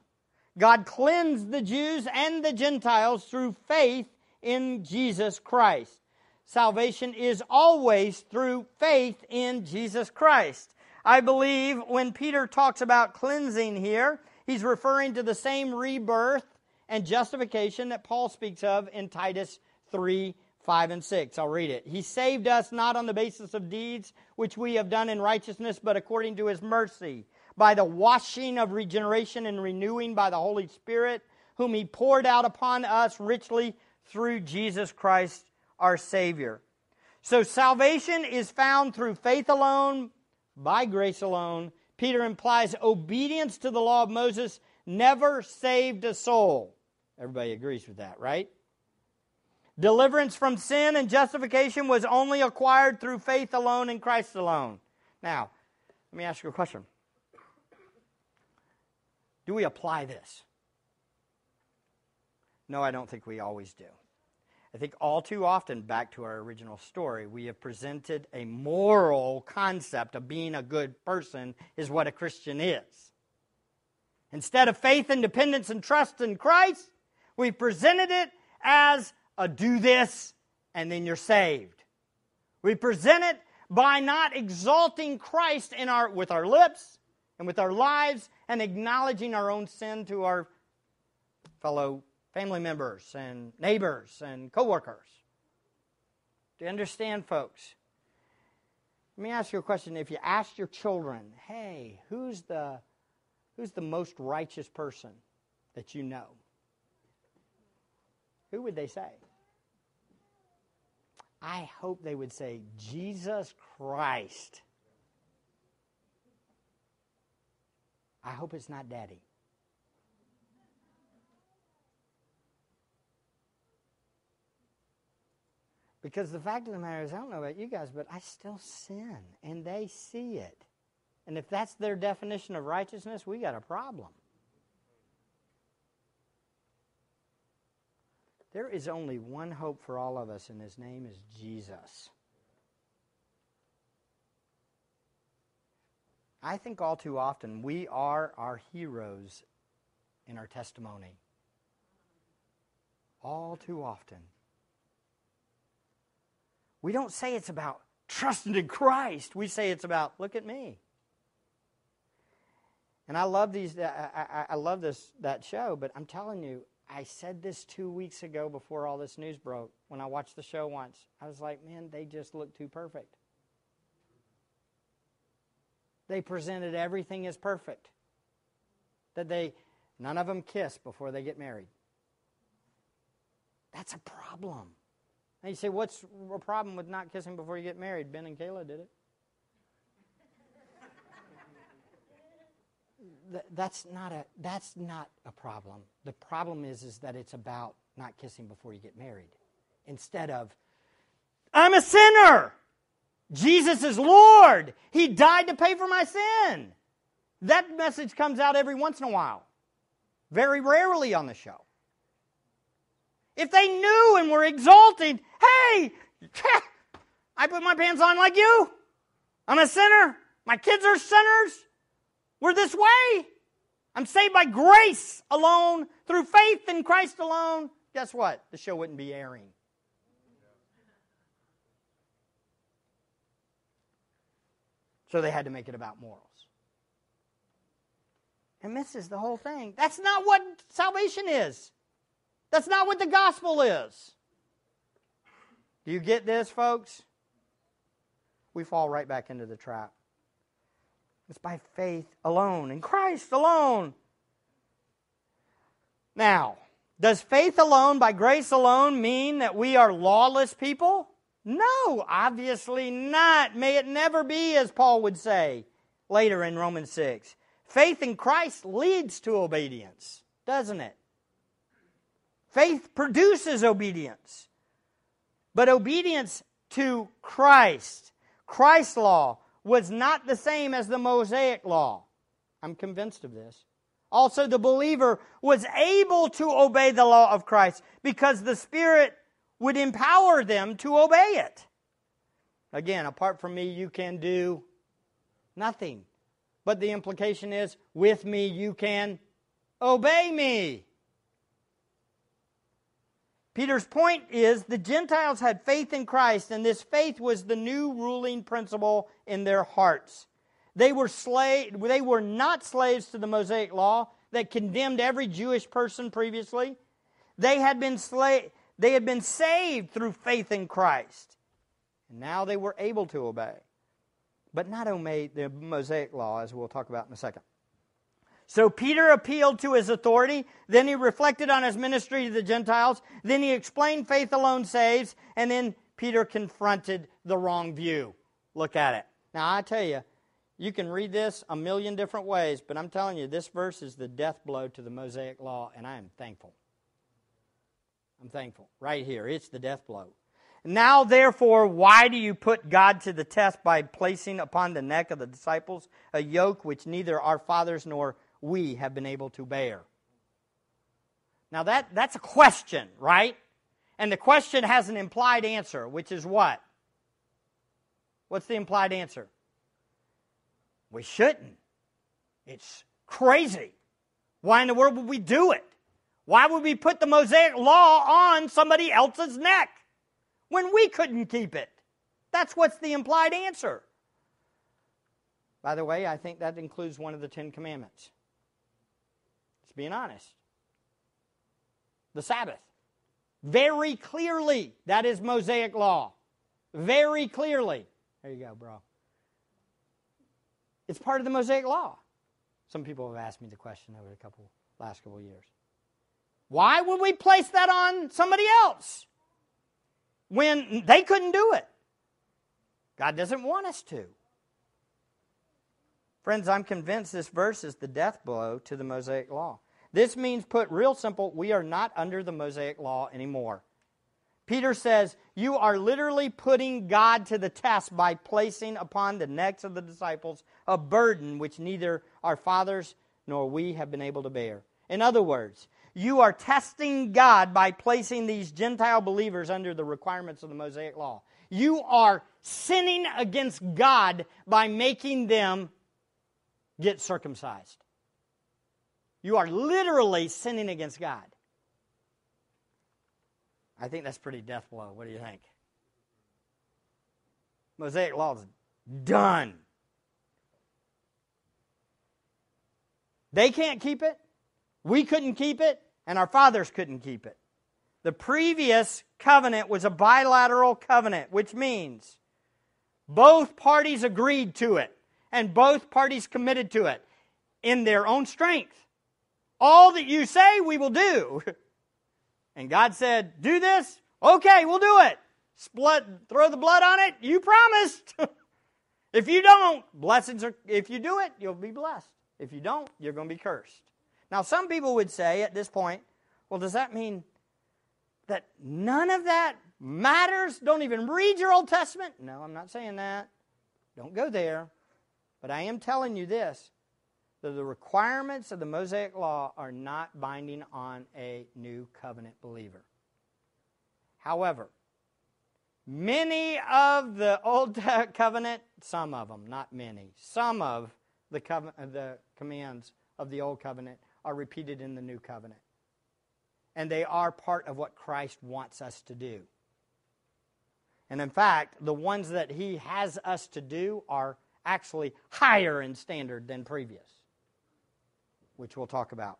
God cleansed the Jews and the Gentiles through faith in Jesus Christ. Salvation is always through faith in Jesus Christ. I believe when Peter talks about cleansing here, he's referring to the same rebirth and justification that Paul speaks of in Titus 3 5 and 6. I'll read it. He saved us not on the basis of deeds which we have done in righteousness, but according to his mercy, by the washing of regeneration and renewing by the Holy Spirit, whom he poured out upon us richly through Jesus Christ our Savior. So salvation is found through faith alone, by grace alone. Peter implies obedience to the law of Moses never saved a soul. Everybody agrees with that, right? Deliverance from sin and justification was only acquired through faith alone in Christ alone. Now, let me ask you a question. Do we apply this? No, I don't think we always do. I think all too often, back to our original story, we have presented a moral concept of being a good person is what a Christian is. Instead of faith and dependence and trust in Christ, we presented it as a do this and then you're saved. We present it by not exalting Christ in our, with our lips and with our lives and acknowledging our own sin to our fellow family members and neighbors and coworkers. Do you understand, folks? Let me ask you a question. If you asked your children, hey, who's the, who's the most righteous person that you know? Who would they say? I hope they would say, Jesus Christ. I hope it's not daddy. Because the fact of the matter is, I don't know about you guys, but I still sin, and they see it. And if that's their definition of righteousness, we got a problem. There is only one hope for all of us, and his name is Jesus. I think all too often we are our heroes in our testimony. All too often. We don't say it's about trusting in Christ. We say it's about, look at me. And I love these. I, I, I love this that show. But I'm telling you, I said this two weeks ago before all this news broke. When I watched the show once, I was like, man, they just look too perfect. They presented everything as perfect. That they, none of them kiss before they get married. That's a problem. And you say, what's a problem with not kissing before you get married? Ben and Kayla did it. that's not a that's not a problem. The problem is is that it's about not kissing before you get married, instead of I'm a sinner. Jesus is Lord. He died to pay for my sin. That message comes out every once in a while, very rarely on the show. If they knew and were exalted, hey, I put my pants on like you. I'm a sinner. My kids are sinners. We're this way. I'm saved by grace alone, through faith in Christ alone. Guess what? The show wouldn't be airing. So they had to make it about morals. And misses the whole thing. That's not what salvation is. That's not what the gospel is. Do you get this, folks? We fall right back into the trap. It's by faith alone, in Christ alone. Now, does faith alone, by grace alone, mean that we are lawless people? No, obviously not. May it never be, as Paul would say later in Romans 6. Faith in Christ leads to obedience, doesn't it? Faith produces obedience. But obedience to Christ, Christ's law, was not the same as the Mosaic law. I'm convinced of this. Also, the believer was able to obey the law of Christ because the Spirit would empower them to obey it. Again, apart from me, you can do nothing. But the implication is, with me, you can obey me. Peter's point is the Gentiles had faith in Christ, and this faith was the new ruling principle in their hearts. They were slave, they were not slaves to the Mosaic law that condemned every Jewish person previously. They had been slave, they had been saved through faith in Christ. And now they were able to obey. But not obey the Mosaic law, as we'll talk about in a second. So Peter appealed to his authority. Then he reflected on his ministry to the Gentiles. Then he explained faith alone saves. And then Peter confronted the wrong view. Look at it. Now, I tell you, you can read this a million different ways, but I'm telling you, this verse is the death blow to the Mosaic law, and I am thankful. I'm thankful. Right here, it's the death blow. Now, therefore, why do you put God to the test by placing upon the neck of the disciples a yoke which neither our fathers nor we have been able to bear? Now, that, that's a question, right? And the question has an implied answer, which is what? What's the implied answer? We shouldn't. It's crazy. Why in the world would we do it? Why would we put the Mosaic law on somebody else's neck when we couldn't keep it? That's what's the implied answer. By the way, I think that includes one of the Ten Commandments being honest. The Sabbath. Very clearly, that is Mosaic law. Very clearly. There you go, bro. It's part of the Mosaic law. Some people have asked me the question over the couple last couple years. Why would we place that on somebody else when they couldn't do it? God doesn't want us to. Friends, I'm convinced this verse is the death blow to the Mosaic law. This means, put real simple, we are not under the Mosaic law anymore. Peter says, You are literally putting God to the test by placing upon the necks of the disciples a burden which neither our fathers nor we have been able to bear. In other words, you are testing God by placing these Gentile believers under the requirements of the Mosaic law. You are sinning against God by making them get circumcised. You are literally sinning against God. I think that's pretty death blow. What do you think? Mosaic law is done. They can't keep it. We couldn't keep it. And our fathers couldn't keep it. The previous covenant was a bilateral covenant, which means both parties agreed to it and both parties committed to it in their own strength. All that you say, we will do. And God said, Do this? Okay, we'll do it. Split, throw the blood on it. You promised. if you don't, blessings are, if you do it, you'll be blessed. If you don't, you're going to be cursed. Now, some people would say at this point, well, does that mean that none of that matters? Don't even read your Old Testament? No, I'm not saying that. Don't go there. But I am telling you this that the requirements of the Mosaic Law are not binding on a new covenant believer. However, many of the Old Covenant, some of them, not many, some of the, covenant, uh, the commands of the Old Covenant are repeated in the New Covenant and they are part of what Christ wants us to do. And in fact, the ones that He has us to do are actually higher in standard than previous, which we'll talk about.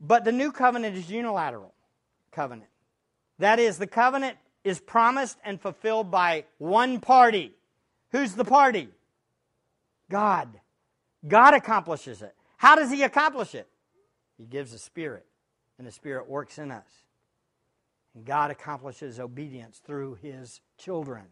But the new covenant is unilateral covenant. That is, the covenant is promised and fulfilled by one party. Who's the party? God. God accomplishes it. How does He accomplish it? He gives a Spirit, and the Spirit works in us. And God accomplishes obedience through His children.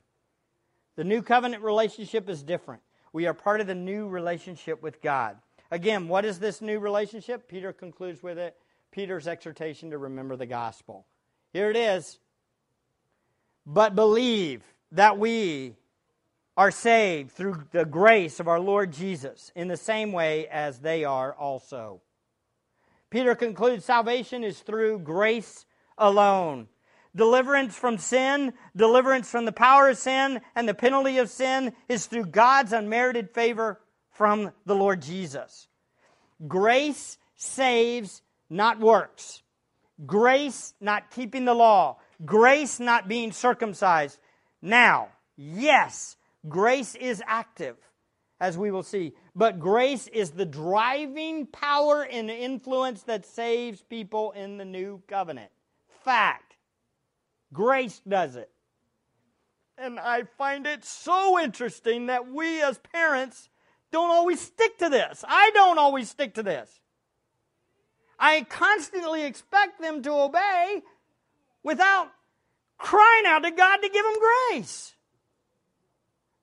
The new covenant relationship is different. We are part of the new relationship with God. Again, what is this new relationship? Peter concludes with it Peter's exhortation to remember the gospel. Here it is. But believe that we are saved through the grace of our Lord Jesus in the same way as they are also. Peter concludes salvation is through grace alone. Deliverance from sin, deliverance from the power of sin and the penalty of sin is through God's unmerited favor from the Lord Jesus. Grace saves, not works. Grace, not keeping the law. Grace, not being circumcised. Now, yes, grace is active as we will see. But grace is the driving power and influence that saves people in the new covenant. Fact. Grace does it. And I find it so interesting that we as parents don't always stick to this. I don't always stick to this. I constantly expect them to obey without crying out to God to give them grace.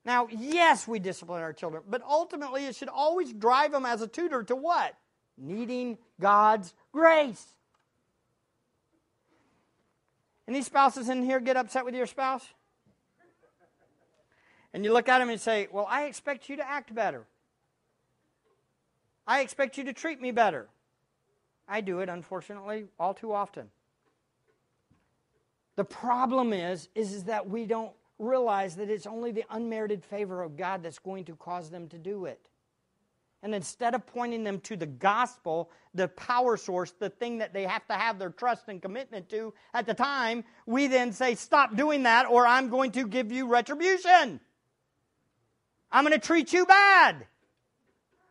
Now, yes, we discipline our children, but ultimately it should always drive them as a tutor to what? Needing God's grace. Any spouses in here get upset with your spouse? And you look at them and say, Well, I expect you to act better. I expect you to treat me better. I do it, unfortunately, all too often. The problem is, is, is that we don't realize that it's only the unmerited favor of God that's going to cause them to do it. And instead of pointing them to the gospel, the power source, the thing that they have to have their trust and commitment to at the time, we then say, Stop doing that, or I'm going to give you retribution. I'm going to treat you bad.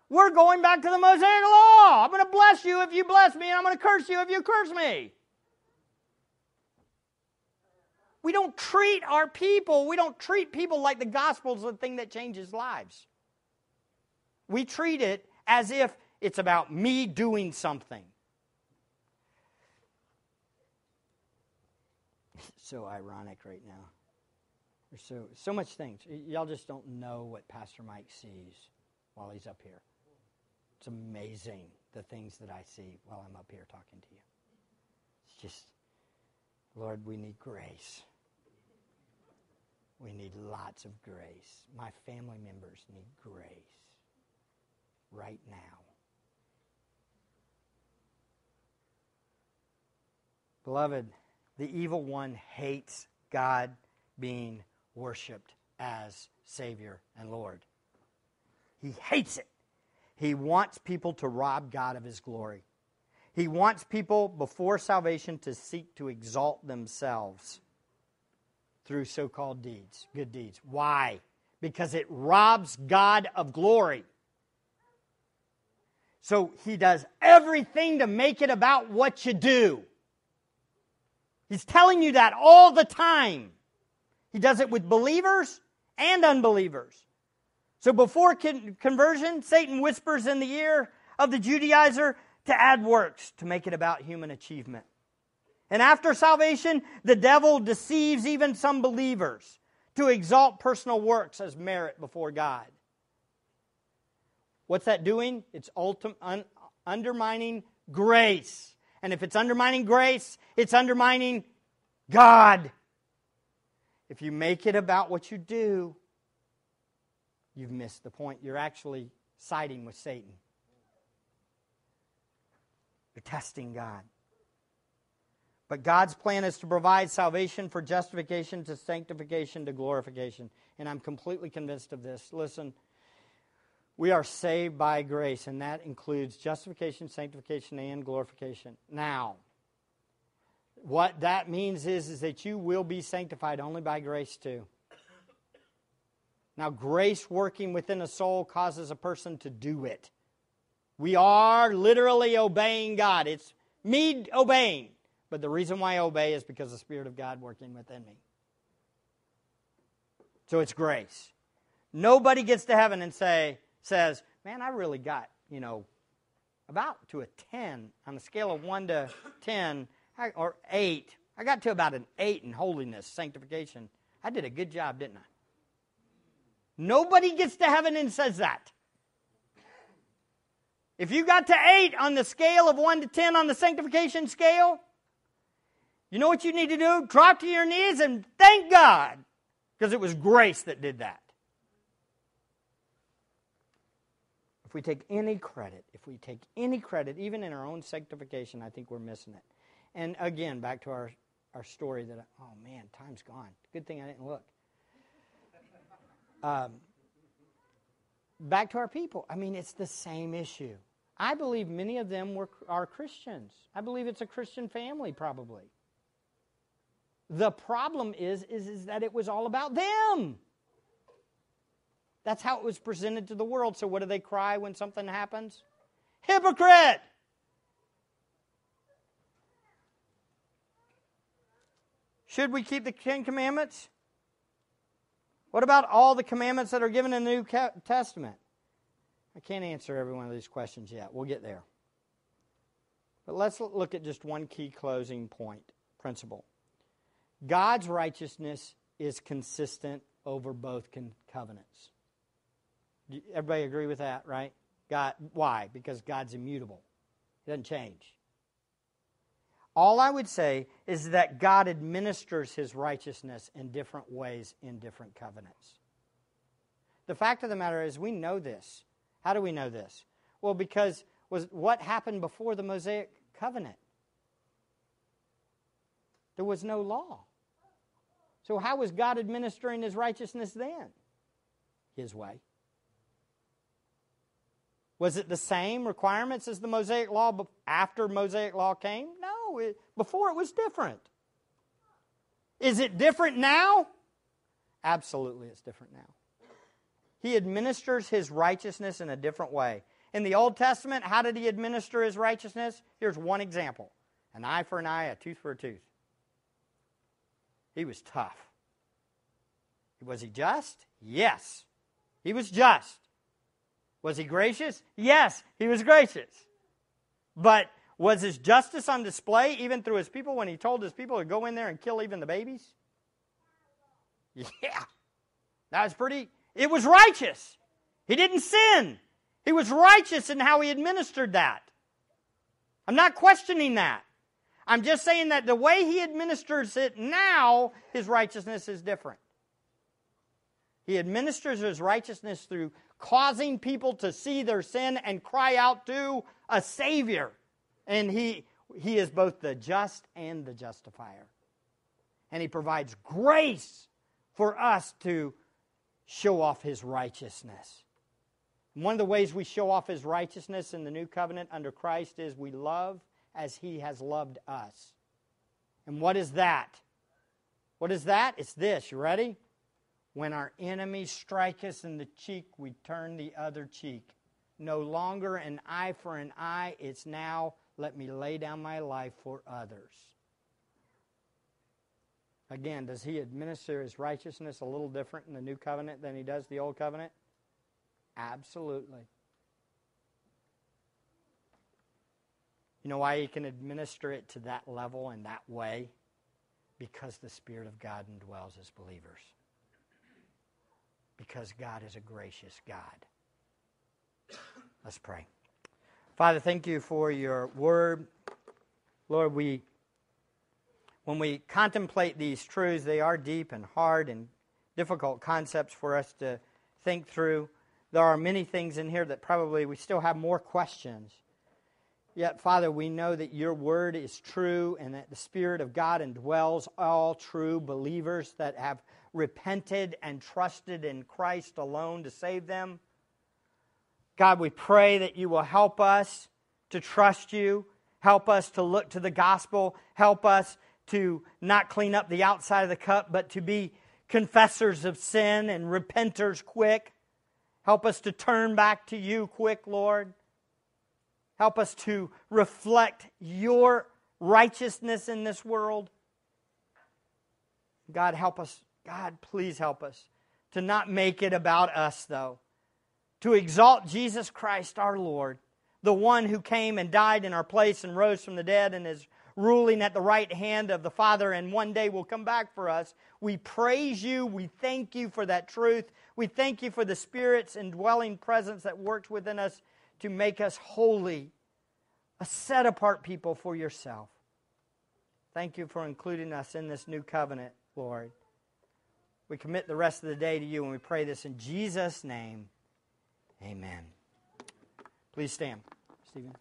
We're going back to the Mosaic law. I'm going to bless you if you bless me, and I'm going to curse you if you curse me. We don't treat our people, we don't treat people like the gospel is the thing that changes lives. We treat it as if it's about me doing something. so ironic right now. There's so so much things. Y'all just don't know what Pastor Mike sees while he's up here. It's amazing the things that I see while I'm up here talking to you. It's just Lord, we need grace. We need lots of grace. My family members need grace right now. Beloved, the evil one hates God being worshiped as Savior and Lord. He hates it. He wants people to rob God of His glory. He wants people before salvation to seek to exalt themselves through so called deeds, good deeds. Why? Because it robs God of glory. So he does everything to make it about what you do. He's telling you that all the time. He does it with believers and unbelievers. So before conversion, Satan whispers in the ear of the Judaizer to add works to make it about human achievement. And after salvation, the devil deceives even some believers to exalt personal works as merit before God. What's that doing? It's ultim- un- undermining grace. And if it's undermining grace, it's undermining God. If you make it about what you do, you've missed the point. You're actually siding with Satan. You're testing God. But God's plan is to provide salvation for justification to sanctification to glorification. And I'm completely convinced of this. Listen, we are saved by grace, and that includes justification, sanctification, and glorification. Now, what that means is, is that you will be sanctified only by grace too. Now, grace working within a soul causes a person to do it. We are literally obeying God. It's me obeying. But the reason why I obey is because the Spirit of God working within me. So it's grace. Nobody gets to heaven and say, says, Man, I really got, you know, about to a 10 on the scale of 1 to 10 or 8. I got to about an 8 in holiness, sanctification. I did a good job, didn't I? Nobody gets to heaven and says that. If you got to 8 on the scale of 1 to 10 on the sanctification scale, you know what you need to do? Drop to your knees and thank God because it was grace that did that. If we take any credit, if we take any credit, even in our own sanctification, I think we're missing it. And again, back to our, our story that, oh man, time's gone. Good thing I didn't look. Um, back to our people. I mean, it's the same issue. I believe many of them were, are Christians. I believe it's a Christian family, probably. The problem is, is, is that it was all about them. That's how it was presented to the world. So, what do they cry when something happens? Hypocrite! Should we keep the Ten Commandments? What about all the commandments that are given in the New Testament? I can't answer every one of these questions yet. We'll get there. But let's look at just one key closing point, principle. God's righteousness is consistent over both covenants. Everybody agree with that, right? God, why? Because God's immutable. He doesn't change. All I would say is that God administers his righteousness in different ways in different covenants. The fact of the matter is, we know this. How do we know this? Well, because was what happened before the Mosaic covenant? There was no law. So, how was God administering his righteousness then? His way. Was it the same requirements as the Mosaic law after Mosaic law came? No, it, before it was different. Is it different now? Absolutely, it's different now. He administers his righteousness in a different way. In the Old Testament, how did he administer his righteousness? Here's one example an eye for an eye, a tooth for a tooth. He was tough. Was he just? Yes. He was just. Was he gracious? Yes, he was gracious. But was his justice on display even through his people when he told his people to go in there and kill even the babies? Yeah. That was pretty, it was righteous. He didn't sin. He was righteous in how he administered that. I'm not questioning that. I'm just saying that the way he administers it now, his righteousness is different. He administers his righteousness through causing people to see their sin and cry out to a Savior. And he, he is both the just and the justifier. And he provides grace for us to show off his righteousness. One of the ways we show off his righteousness in the new covenant under Christ is we love as he has loved us. And what is that? What is that? It's this. You ready? When our enemies strike us in the cheek, we turn the other cheek. No longer an eye for an eye, it's now let me lay down my life for others. Again, does he administer his righteousness a little different in the new covenant than he does the old covenant? Absolutely. You know why he can administer it to that level and that way? Because the Spirit of God indwells as believers. Because God is a gracious God. Let's pray. Father, thank you for your word. Lord, we when we contemplate these truths, they are deep and hard and difficult concepts for us to think through. There are many things in here that probably we still have more questions. Yet, Father, we know that your word is true and that the Spirit of God indwells all true believers that have repented and trusted in Christ alone to save them. God, we pray that you will help us to trust you, help us to look to the gospel, help us to not clean up the outside of the cup, but to be confessors of sin and repenters quick. Help us to turn back to you quick, Lord. Help us to reflect your righteousness in this world. God, help us. God, please help us to not make it about us, though. To exalt Jesus Christ our Lord, the one who came and died in our place and rose from the dead and is ruling at the right hand of the Father and one day will come back for us. We praise you. We thank you for that truth. We thank you for the Spirit's indwelling presence that works within us to make us holy, a set apart people for yourself. Thank you for including us in this new covenant, Lord. We commit the rest of the day to you and we pray this in Jesus' name. Amen. Please stand, Stephen.